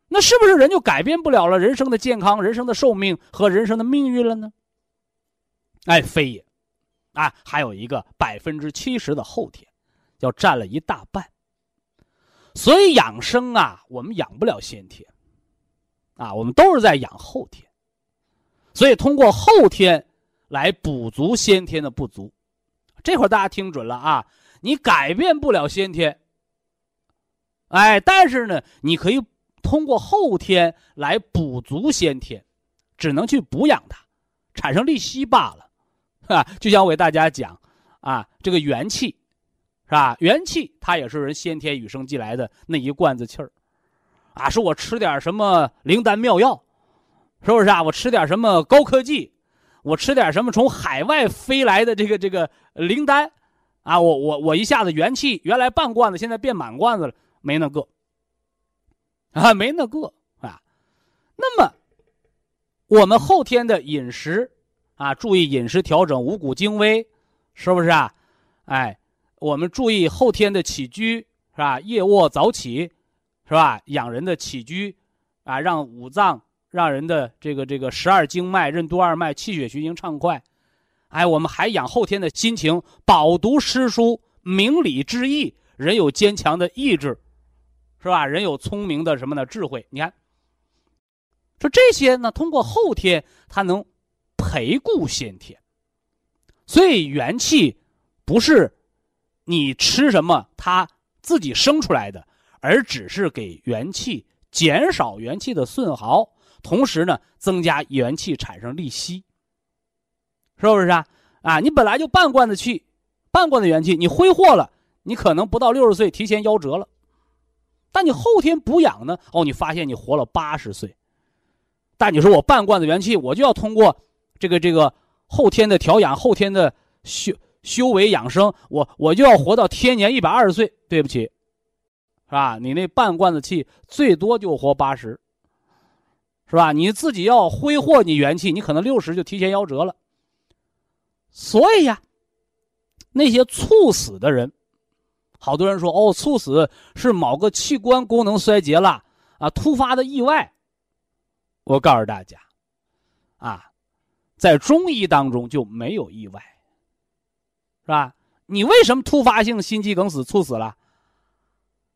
S1: 那是不是人就改变不了了人生的健康、人生的寿命和人生的命运了呢？哎，非也，啊，还有一个百分之七十的后天，要占了一大半。所以养生啊，我们养不了先天，啊，我们都是在养后天。所以通过后天来补足先天的不足，这会儿大家听准了啊！你改变不了先天，哎，但是呢，你可以通过后天来补足先天，只能去补养它，产生利息罢了，啊，就像我给大家讲啊，这个元气。是吧？元气它也是人先天与生俱来的那一罐子气儿，啊，说我吃点什么灵丹妙药，是不是啊？我吃点什么高科技，我吃点什么从海外飞来的这个这个灵丹，啊，我我我一下子元气原来半罐子，现在变满罐子了，没那个，啊，没那个啊。那么我们后天的饮食啊，注意饮食调整，五谷精微，是不是啊？哎。我们注意后天的起居是吧？夜卧早起，是吧？养人的起居，啊，让五脏、让人的这个这个十二经脉、任督二脉、气血循行畅快。哎，我们还养后天的心情，饱读诗书，明理之意。人有坚强的意志，是吧？人有聪明的什么的智慧。你看，说这些呢，通过后天，它能培固先天。所以元气不是。你吃什么，它自己生出来的，而只是给元气减少元气的损耗，同时呢，增加元气产生利息，是不是啊？啊，你本来就半罐子气，半罐子元气，你挥霍了，你可能不到六十岁提前夭折了，但你后天补养呢，哦，你发现你活了八十岁，但你说我半罐子元气，我就要通过这个这个后天的调养，后天的修。修为养生，我我就要活到天年一百二十岁。对不起，是吧？你那半罐子气最多就活八十，是吧？你自己要挥霍你元气，你可能六十就提前夭折了。所以呀，那些猝死的人，好多人说哦，猝死是某个器官功能衰竭了啊，突发的意外。我告诉大家，啊，在中医当中就没有意外，是吧？你为什么突发性心肌梗死猝死了？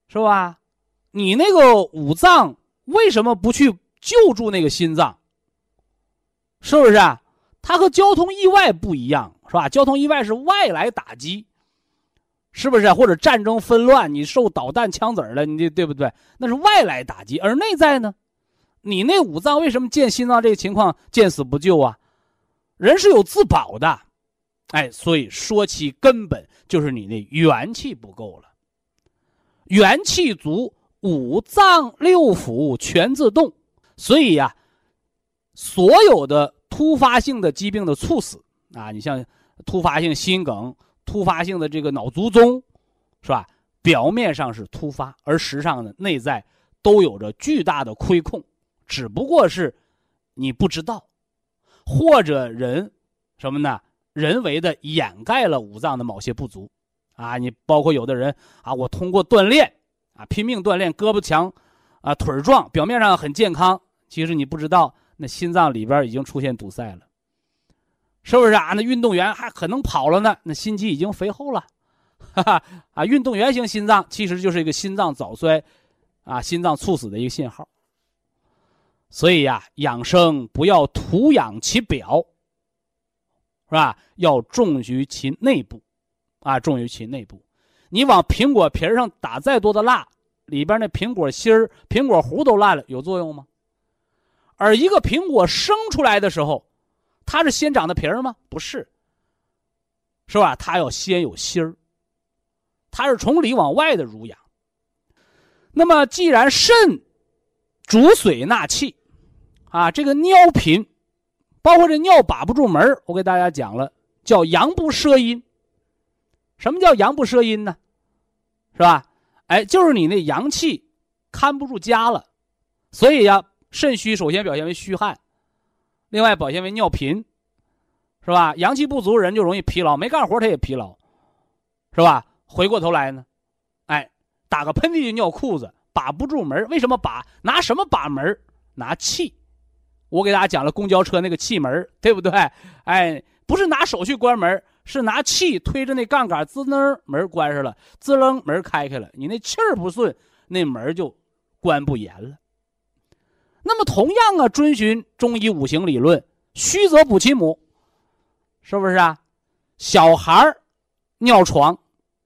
S1: 是吧？你那个五脏为什么不去救助那个心脏？是不是啊？它和交通意外不一样，是吧？交通意外是外来打击，是不是？或者战争纷乱，你受导弹枪子儿了，你这对不对？那是外来打击。而内在呢？你那五脏为什么见心脏这个情况见死不救啊？人是有自保的，哎，所以说其根本就是你那元气不够了。元气足，五脏六腑全自动。所以呀，所有的突发性的疾病的猝死啊，你像突发性心梗、突发性的这个脑卒中，是吧？表面上是突发，而实际上呢，内在都有着巨大的亏空，只不过是你不知道，或者人什么呢？人为的掩盖了五脏的某些不足。啊，你包括有的人啊，我通过锻炼啊，拼命锻炼，胳膊强，啊，腿壮，表面上很健康，其实你不知道，那心脏里边已经出现堵塞了，是不是啊？那运动员还可能跑了呢，那心肌已经肥厚了，哈哈啊，运动员型心脏其实就是一个心脏早衰，啊，心脏猝死的一个信号。所以呀，养生不要徒养其表，是吧？要重于其内部。啊，重于其内部。你往苹果皮上打再多的蜡，里边那苹果芯儿、苹果核都烂了，有作用吗？而一个苹果生出来的时候，它是先长的皮儿吗？不是，是吧？它要先有芯儿，它是从里往外的濡养。那么，既然肾主水纳气，啊，这个尿频，包括这尿把不住门我给大家讲了，叫阳不摄阴。什么叫阳不摄阴呢？是吧？哎，就是你那阳气看不住家了，所以呀，肾虚首先表现为虚汗，另外表现为尿频，是吧？阳气不足人就容易疲劳，没干活他也疲劳，是吧？回过头来呢，哎，打个喷嚏就尿裤子，把不住门为什么把？拿什么把门拿气。我给大家讲了公交车那个气门对不对？哎，不是拿手去关门。是拿气推着那杠杆，滋楞门关上了，滋楞门开开了。你那气儿不顺，那门就关不严了。那么同样啊，遵循中医五行理论，虚则补其母，是不是啊？小孩尿床，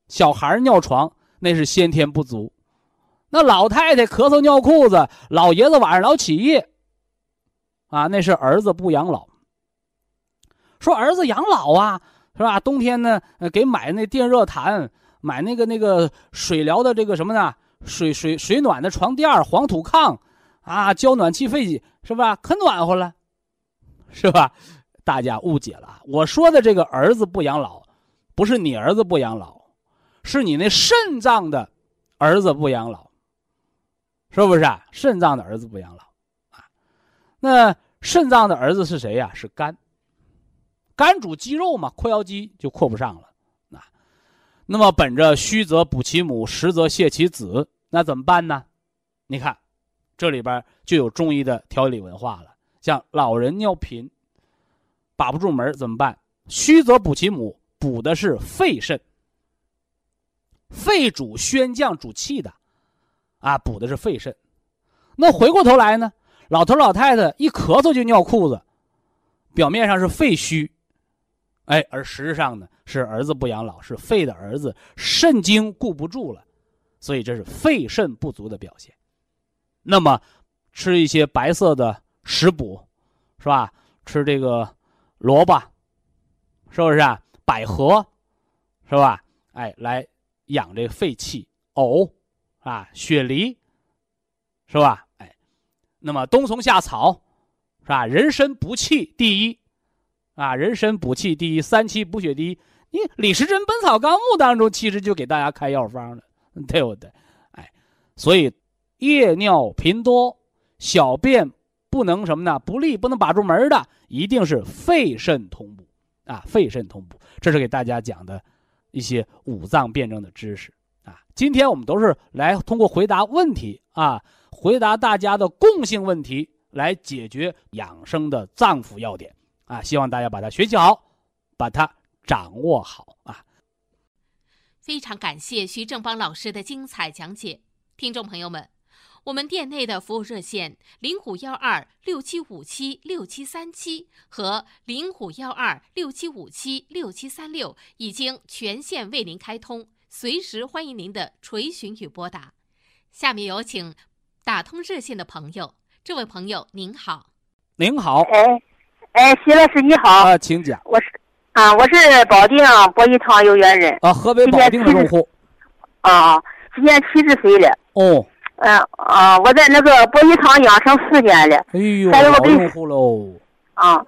S1: 小孩尿床那是先天不足。那老太太咳嗽尿裤子，老爷子晚上老起夜，啊，那是儿子不养老。说儿子养老啊。是吧？冬天呢，给买那电热毯，买那个那个水疗的这个什么呢？水水水暖的床垫黄土炕，啊，交暖气费是吧？可暖和了，是吧？大家误解了，我说的这个儿子不养老，不是你儿子不养老，是你那肾脏的儿子不养老，是不是？肾脏的儿子不养老啊？那肾脏的儿子是谁呀？是肝。肝主肌肉嘛，括腰肌就括不上了，啊，那么本着虚则补其母，实则泻其子，那怎么办呢？你看，这里边就有中医的调理文化了。像老人尿频，把不住门怎么办？虚则补其母，补的是肺肾，肺主宣降主气的，啊，补的是肺肾。那回过头来呢，老头老太太一咳嗽就尿裤子，表面上是肺虚。哎，而实质上呢，是儿子不养老，是肺的儿子肾精固不住了，所以这是肺肾不足的表现。那么，吃一些白色的食补，是吧？吃这个萝卜，是不是啊？百合，是吧？哎，来养这个肺气。藕，啊，雪梨，是吧？哎，那么冬虫夏草，是吧？人参补气第一。啊，人参补气第一，三七补血第一。你李时珍《本草纲目》当中其实就给大家开药方了，对不对？哎，所以夜尿频多、小便不能什么呢？不利，不能把住门的，一定是肺肾同补啊，肺肾同补。这是给大家讲的一些五脏辩证的知识啊。今天我们都是来通过回答问题啊，回答大家的共性问题，来解决养生的脏腑要点啊。希望大家把它学习好，把它掌握好啊。
S3: 非常感谢徐正邦老师的精彩讲解，听众朋友们，我们店内的服务热线零五幺二六七五七六七三七和零五幺二六七五七六七三六已经全线为您开通，随时欢迎您的垂询与拨打。下面有请打通热线的朋友，这位朋友您好，
S1: 您好，
S4: 哎，哎，徐老师你好，
S1: 啊，请讲
S4: 我是啊，我是保定博医堂有缘人
S1: 啊，河北保定的用户
S4: 啊，今年七十岁了。
S1: 哦，
S4: 嗯啊，我在那个博医堂养生四年了
S1: 哎呦，
S4: 下来我给你
S1: 老用户喽。
S4: 啊。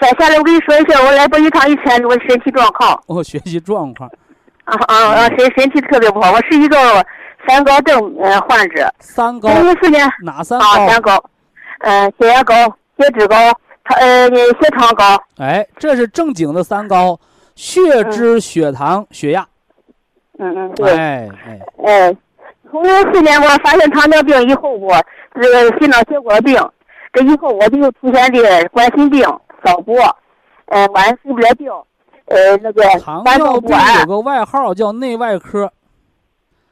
S4: 下下来我跟你说一下，我来博医堂以前我身体状况
S1: 哦，学习状况，
S4: 啊啊啊，身身体特别不好，我是一个三高症呃患者，
S1: 三高
S4: 零四年
S1: 哪三
S4: 啊
S1: 高？
S4: 三高，嗯，血压高、血脂高、糖呃血糖高，
S1: 哎，这是正经的三高：血脂、血糖、血压。
S4: 嗯嗯对。
S1: 哎哎，
S4: 哎，从零四年我发现糖尿病以后，我这个心脑血管病，这以后我就出现的冠心病、早搏，呃，晚上睡不了觉，呃，那个
S1: 糖尿病有。个外号叫内外科。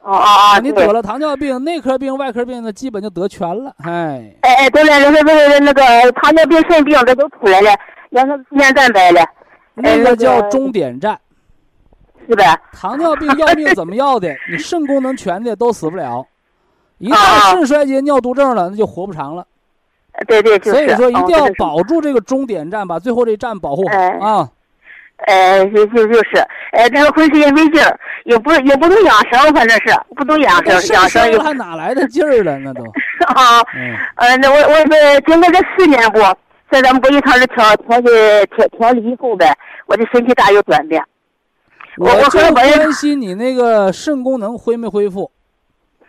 S4: 啊啊啊，
S1: 你得了糖尿病，内科病、外科病的，基本就得全了。哎，
S4: 哎哎，对了，那个那个那个糖尿病、肾病这都出来了，然后出现蛋白了，
S1: 那个
S4: 那个
S1: 叫终点站。
S4: 是呗？
S1: 糖尿病要命怎么要的？你肾功能全的都死不了，一旦
S4: 啊
S1: 肾衰竭、尿毒症了，那就活不长了。
S4: 对对，就是。
S1: 所以说，一定要保住这个终点站，把最后这站保护好
S4: 哎
S1: 啊。
S4: 哎，就就就是，哎，这个浑身也没劲儿，也不也不能养生，反正是不能养生，养生又
S1: 还哪来的劲儿了？那都，<laughs>
S4: 啊。
S1: 嗯，
S4: 呃，那我我这经过这四年不，在咱们博医堂这调调的调调理以后呗，我的身体大有转变。我我
S1: 就关心你那个肾功能恢没恢复。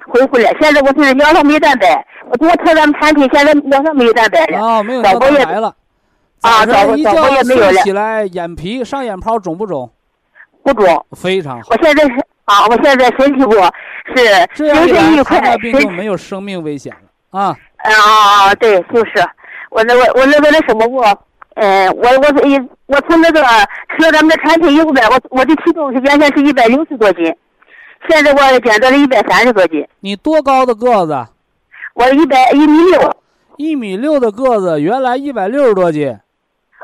S4: 恢复了，现在我是尿上没蛋白，我通过调咱们产品，现在尿上酶蛋白了。
S1: 啊，没有蛋白了。
S4: 啊
S1: 早上一觉睡
S4: 也没有了
S1: 起来，眼皮上眼泡肿不肿？
S4: 不肿，
S1: 非常好
S4: 我。现在是啊，我现在身体不是精神愉快
S1: 就没有生命危险了啊！
S4: 啊，对，就是我那我我那个那什么不，嗯，我我是一我从那个吃了咱们的产品以后呗，我我的体重是原先是一百六十多斤，现在我减到了一百三十多斤，
S1: 你多高的个子？
S4: 我一百一米六
S1: 一米六的个子，原来一百六十多斤，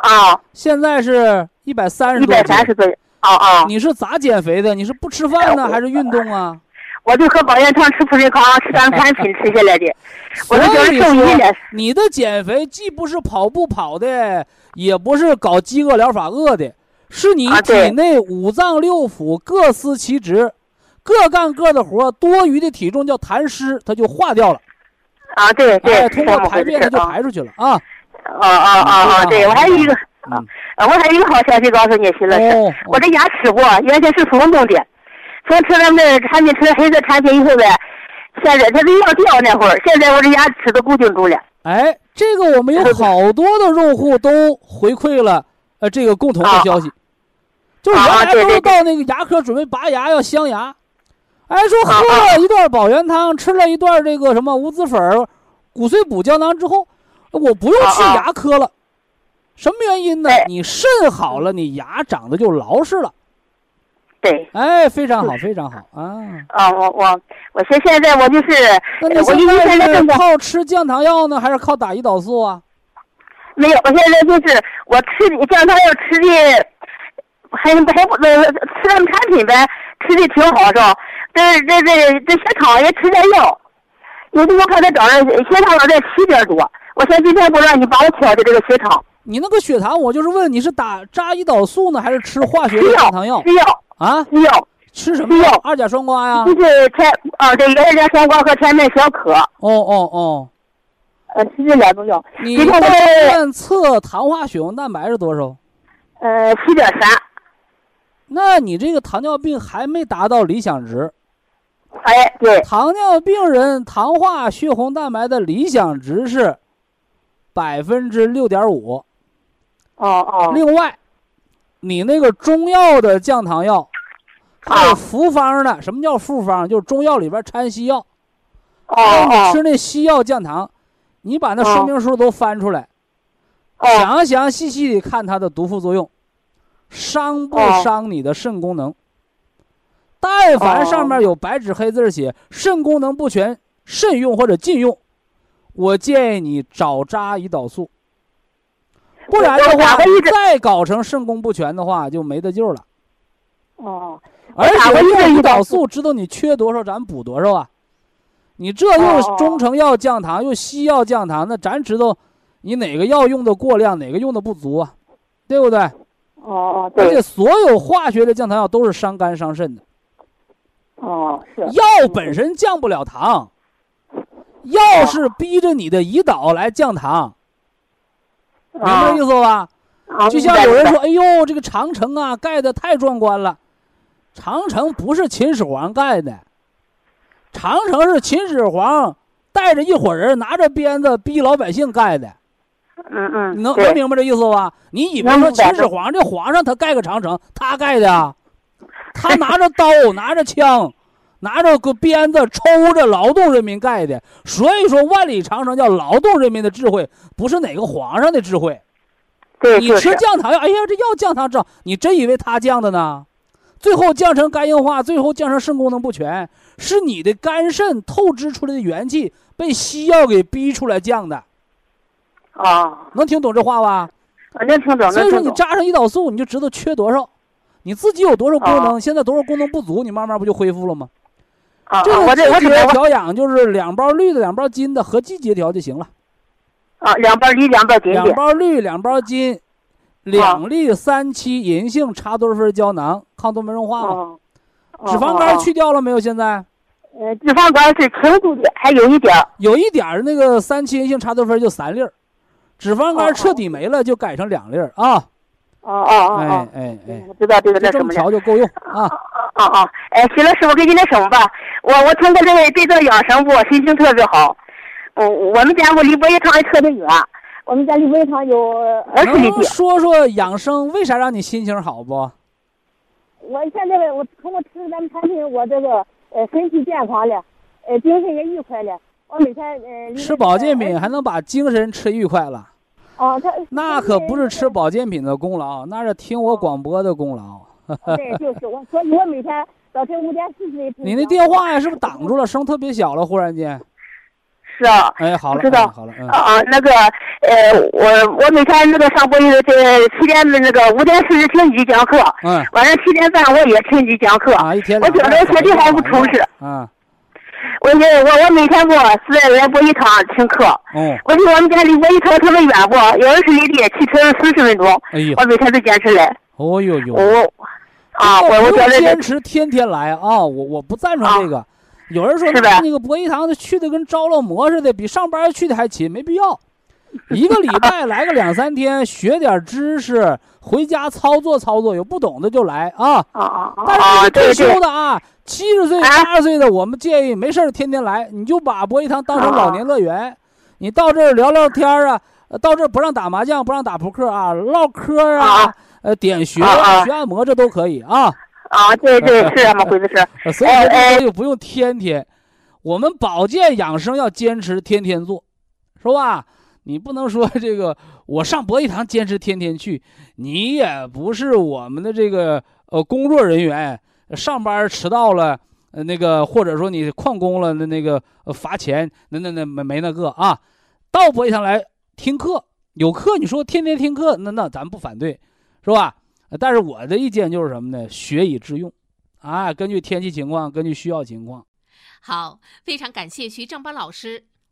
S4: 啊，
S1: 现在是一百三十
S4: 一
S1: 多斤。
S4: 百三十多斤，啊啊，
S1: 你是咋减肥的？你是不吃饭呢，还是运动啊？
S4: 我就喝保健汤吃富士康吃咱们产品吃下来的，<laughs> 我就是
S1: 以说
S4: 受益了，
S1: 你的减肥既不是跑步跑的，也不是搞饥饿疗法饿的，是你体内五脏六腑各司其职，各干各的活，多余的体重叫痰湿，它就化掉了，
S4: 啊，对对，
S1: 哎，通过排便它就排出去了啊。
S4: 啊啊啊啊！对我还有一个，
S1: 嗯，
S4: 啊我还有一个好消息告诉你，徐老师，
S1: 哦，
S4: 我这牙齿不原先是松动的，从吃了那产品吃了黑色产品以后呗，现在它是要掉那会儿，现在我这牙齿都固定住了。
S1: 哎，这个我们有好多的用户都回馈了，呃，这个共同的消息，就是原来都到那个牙科准备拔牙要镶牙，哎，说
S4: 啊
S1: 喝了一段保元汤，吃了一段这个什么无籽粉儿、骨髓补胶囊之后，我不用去牙科了，什么原因呢？
S4: 哎？
S1: 你肾好了，你牙长得就牢实了，
S4: 对，
S1: 哎，非常好，非常好啊。
S4: 啊，我我我现现在我就是，
S1: 那你现在是靠吃降糖药呢，还是靠打胰岛素啊？
S4: 没有，我现在就是我吃的降糖药吃的，还还不呃吃咱们产品呗，吃的挺好是吧？这这这这血糖也吃点药，有的我看他早上血糖老在七点多，我想今天不让你帮我调的这个血糖，
S1: 你那个血糖，我就是问你是打扎胰岛素呢，还是吃化学的降糖药
S4: 吃药
S1: 啊？
S4: 吃药，
S1: 吃什么药？二甲双胍呀？
S4: 就是甜啊对，二甲双胍和甜面小可，
S1: 哦哦哦，
S4: 呃吃这两种药，
S1: 你
S4: 今天我
S1: 到
S4: 这
S1: 院测糖化血红蛋白是多少？
S4: 呃七点三，
S1: 那你这个糖尿病还没达到理想值。
S4: 哎对，
S1: 糖尿病人糖化血红蛋白的理想值是百分之六点五。
S4: 哦哦，
S1: 另外，你那个中药的降糖药，还有
S4: 啊
S1: 复方的。什么叫复方？就是中药里边掺西药。
S4: 哦
S1: 让你
S4: 哦
S1: 吃那西药降糖，你把那说明书都翻出来，
S4: 哦
S1: 详详细细的看它的毒副作用，伤不
S4: 哦
S1: 伤你的肾功能？但凡上面有白纸黑字写肾功能不全、慎用或者禁用，我建议你找扎胰岛素，不然的话再搞成肾功不全的话就没得救了。
S4: 哦
S1: 而且用胰
S4: 岛
S1: 岛素，知道你缺多少，咱补多少啊？你这又
S4: 哦
S1: 中成药降糖，又西药降糖，那咱知道你哪个药用的过量，哪个用的不足啊？对不对？
S4: 哦哦
S1: 而且所有化学的降糖药都是伤肝伤肾的，
S4: 哦是
S1: 药本身降不了糖，药是逼着你的胰岛来降糖，明白意思吧？
S4: 啊
S1: 就像有人说：“哎呦，这个长城啊，盖的太壮观了。”长城不是秦始皇盖的，长城是秦始皇带着一伙人拿着鞭子逼老百姓盖的。
S4: 嗯嗯
S1: 你能能明白这意思吧？你以为说秦始皇这皇上他盖个长城，他盖的啊？他 <laughs> 拿着刀，拿着枪，拿着个鞭子抽着劳动人民盖的。所以说，万里长城叫劳动人民的智慧，不是哪个皇上的智慧。你
S4: 对你
S1: 吃降糖药，哎呀，这药降糖症，你真以为他降的呢？最后降成肝硬化，最后降成肾功能不全，是你的肝肾透支出来的元气被西药给逼出来降的。
S4: 啊，
S1: 能听懂这话吧？
S4: 我能听懂，
S1: 所以说。你扎上胰岛素，你就知道缺多少，你自己有多少功能，
S4: 哦
S1: 现在多少功能不足，你慢慢不就恢复了吗？
S4: 啊，我这我
S1: 个季节，调养就是两包绿的，两包金的，合季节调就行了。
S4: 啊，两包绿，两包金
S1: 两，包绿，两包金，两粒三七银杏茶多酚胶囊，抗动脉硬化嘛。
S4: 哦，
S1: 脂肪肝去掉了没有？现在
S4: 呃，脂肪肝是轻度的，还有一点儿
S1: 有一点儿那个三七银杏茶多酚就三粒儿，脂肪
S4: 哦
S1: 肝彻底没了就改成两粒儿啊！
S4: 哦哦哦
S1: 哎
S4: 哦，
S1: 哎哎，
S4: 我知道这个
S1: 就这
S4: 什么了。
S1: 调就够用啊！
S4: 哦哦！哎，徐老师，我给你那什么吧，我我通过这个这个养生部，心情特别好。嗯，我们家我离博医堂也特别远，我们家离博医堂有二十里
S1: 能
S4: 地。
S1: 说说养生为啥让你心情好不？
S4: 我现在我通过吃咱们产品，我这个呃身体健康了，呃精神也愉快了。我每天呃
S1: 吃保健品还能把精神吃愉快了，
S4: 哦，他
S1: 那可不是吃保健品的功劳，那是听我广播的功劳。
S4: 对，就是我，所以我每天早晨五点四十。
S1: 你那电话呀，是不是挡住了？声特别小了，忽然间。
S4: 是啊。
S1: 哎，好了，
S4: 我知道
S1: 哎好了，嗯
S4: 啊，啊，那个，呃，我我每天那个上博医这七点的那个五点四十听你讲课，
S1: 嗯
S4: 晚上七点半我也听你讲课。
S1: 啊，一天
S4: 我觉得身体还不充实。
S1: 啊，
S4: 我我我每天不是来博医堂听课，
S1: 嗯，
S4: 我离我们家离博医堂特别远不，有二十里地，骑车四十分钟，
S1: 哎呦，
S4: 我每天都坚持来。
S1: 哦呦呦，
S4: 我啊，我我觉得
S1: 坚持天天来啊，我我不赞成这个。有人说
S4: 是呗
S1: 那个博弈堂的去的跟着了魔似的，比上班去的还勤，没必要。<laughs> 一个礼拜来个两三天，学点知识，回家操作操作，有不懂的就来啊。
S4: 啊啊啊
S1: 但是退休的啊，七十岁、
S4: 啊
S1: 八十岁的，我们建议没事儿天天来，你就把博弈堂当成老
S4: 啊
S1: 年乐园。你到这儿聊聊天儿啊，呃到这儿不让打麻将，不让打扑克啊，唠嗑啊
S4: 啊，
S1: 呃，点穴学按摩这都可以啊。
S4: 啊，对对是这么回事 <laughs>
S1: 所以说
S4: 哎
S1: 这个就不用天天，我们保健养生要坚持天天做，是吧？你不能说这个我上博弈堂坚持天天去，你也不是我们的这个呃工作人员，上班迟到了，呃那个或者说你旷工了，那那个呃罚钱，那那那没没那个啊，到博弈堂来听课，有课你说天天听课，那那咱不反对，是吧？但是我的意见就是什么呢？学以致用，啊，根据天气情况，根据需要情况。
S3: 好，非常感谢徐正邦老师，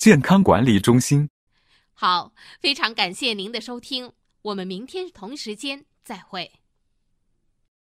S5: 健康管理中心”。
S3: 好，非常感谢您的收听，我们明天同时间再会。